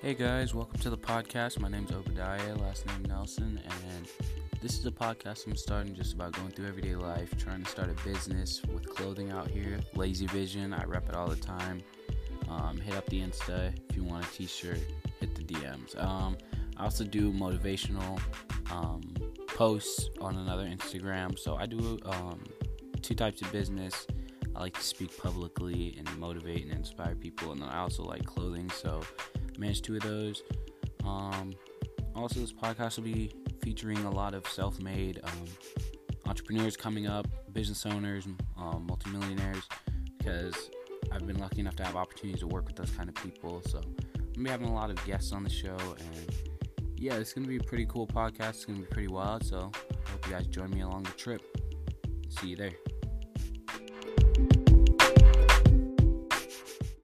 Hey guys, welcome to the podcast. My name's Obadiah, last name Nelson, and this is a podcast I'm starting just about going through everyday life, trying to start a business with clothing out here. Lazy Vision, I rep it all the time. Um, hit up the Insta if you want a t-shirt. Hit the DMs. Um, I also do motivational um, posts on another Instagram. So I do um, two types of business. I like to speak publicly and motivate and inspire people, and then I also like clothing. So manage two of those. Um, also, this podcast will be featuring a lot of self-made um, entrepreneurs coming up, business owners, um, multimillionaires, because I've been lucky enough to have opportunities to work with those kind of people. So I'm gonna be having a lot of guests on the show, and yeah, it's gonna be a pretty cool podcast. It's gonna be pretty wild. So I hope you guys join me along the trip. See you there.